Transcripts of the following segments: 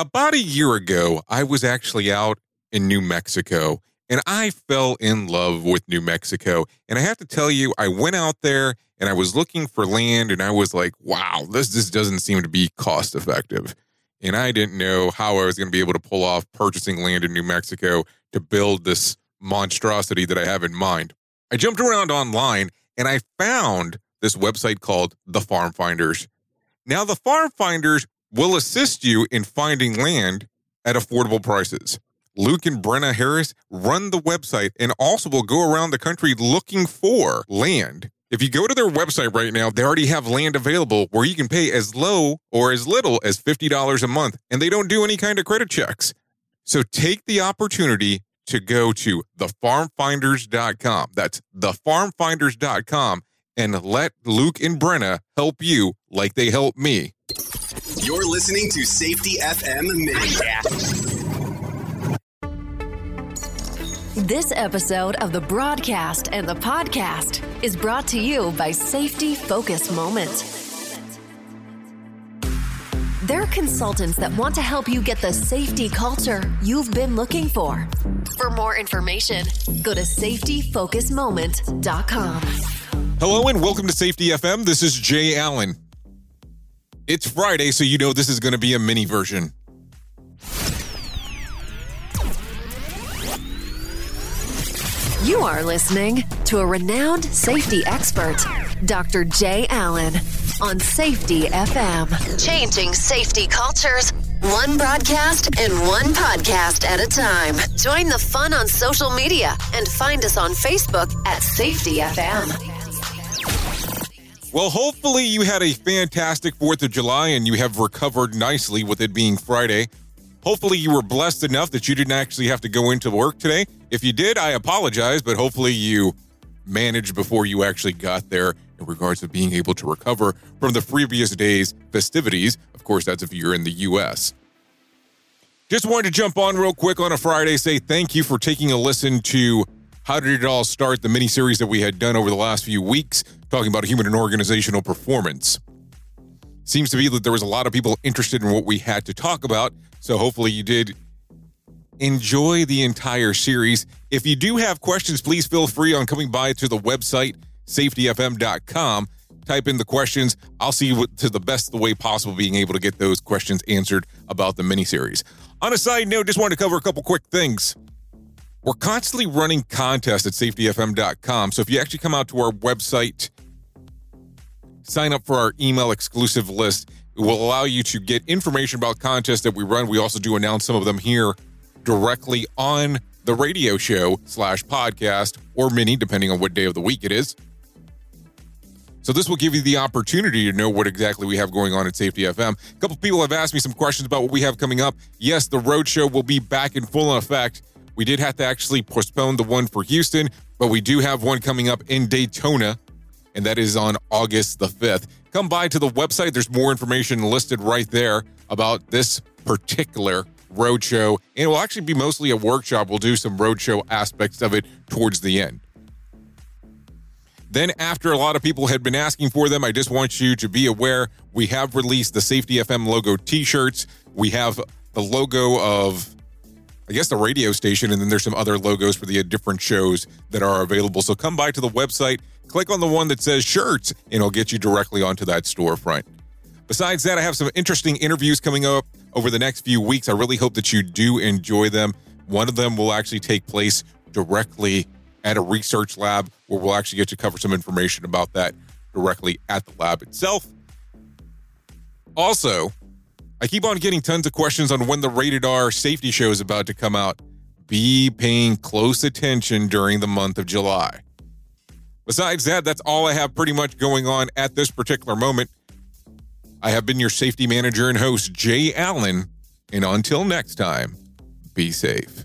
About a year ago, I was actually out in New Mexico and I fell in love with New Mexico. And I have to tell you, I went out there and I was looking for land and I was like, wow, this just doesn't seem to be cost effective. And I didn't know how I was going to be able to pull off purchasing land in New Mexico to build this monstrosity that I have in mind. I jumped around online and I found this website called The Farm Finders. Now, the Farm Finders will assist you in finding land at affordable prices. Luke and Brenna Harris run the website and also will go around the country looking for land. If you go to their website right now, they already have land available where you can pay as low or as little as $50 a month, and they don't do any kind of credit checks. So take the opportunity to go to thefarmfinders.com. That's thefarmfinders.com and let Luke and Brenna help you like they help me. You're listening to Safety FM Mini. This episode of the broadcast and the podcast is brought to you by Safety Focus Moment. They're consultants that want to help you get the safety culture you've been looking for. For more information, go to safetyfocusmoment.com. Hello and welcome to Safety FM. This is Jay Allen. It's Friday, so you know this is going to be a mini version. You are listening to a renowned safety expert, Dr. Jay Allen, on Safety FM. Changing safety cultures, one broadcast and one podcast at a time. Join the fun on social media and find us on Facebook at Safety FM. Well, hopefully you had a fantastic 4th of July and you have recovered nicely with it being Friday. Hopefully you were blessed enough that you didn't actually have to go into work today. If you did, I apologize, but hopefully you managed before you actually got there in regards to being able to recover from the previous day's festivities. Of course, that's if you're in the US. Just wanted to jump on real quick on a Friday, say thank you for taking a listen to How Did It All Start, the mini series that we had done over the last few weeks, talking about human and organizational performance. Seems to be that there was a lot of people interested in what we had to talk about, so hopefully you did enjoy the entire series. If you do have questions, please feel free on coming by to the website, safetyfm.com. Type in the questions. I'll see what, to the best the way possible being able to get those questions answered about the miniseries. On a side note, just wanted to cover a couple quick things. We're constantly running contests at safetyfm.com. So if you actually come out to our website, sign up for our email exclusive list, it will allow you to get information about contests that we run. We also do announce some of them here directly on the radio show slash podcast or mini, depending on what day of the week it is. So this will give you the opportunity to know what exactly we have going on at Safety FM. A couple people have asked me some questions about what we have coming up. Yes, the road show will be back in full effect. We did have to actually postpone the one for Houston, but we do have one coming up in Daytona, and that is on August the 5th. Come by to the website. There's more information listed right there about this particular roadshow. And it will actually be mostly a workshop. We'll do some roadshow aspects of it towards the end. Then, after a lot of people had been asking for them, I just want you to be aware we have released the Safety FM logo t shirts. We have the logo of, I guess, the radio station, and then there's some other logos for the uh, different shows that are available. So come by to the website, click on the one that says shirts, and it'll get you directly onto that storefront. Besides that, I have some interesting interviews coming up over the next few weeks. I really hope that you do enjoy them. One of them will actually take place directly at a research lab where we'll actually get to cover some information about that directly at the lab itself. Also, I keep on getting tons of questions on when the rated R safety show is about to come out. Be paying close attention during the month of July. Besides that, that's all I have pretty much going on at this particular moment. I have been your safety manager and host, Jay Allen. And until next time, be safe.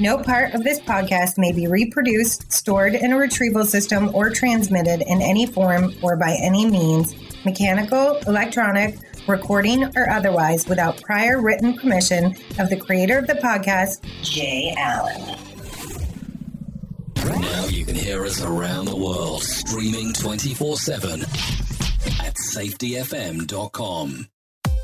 No part of this podcast may be reproduced, stored in a retrieval system, or transmitted in any form or by any means, mechanical, electronic, recording, or otherwise, without prior written permission of the creator of the podcast, Jay Allen. Now you can hear us around the world, streaming 24 7 at safetyfm.com.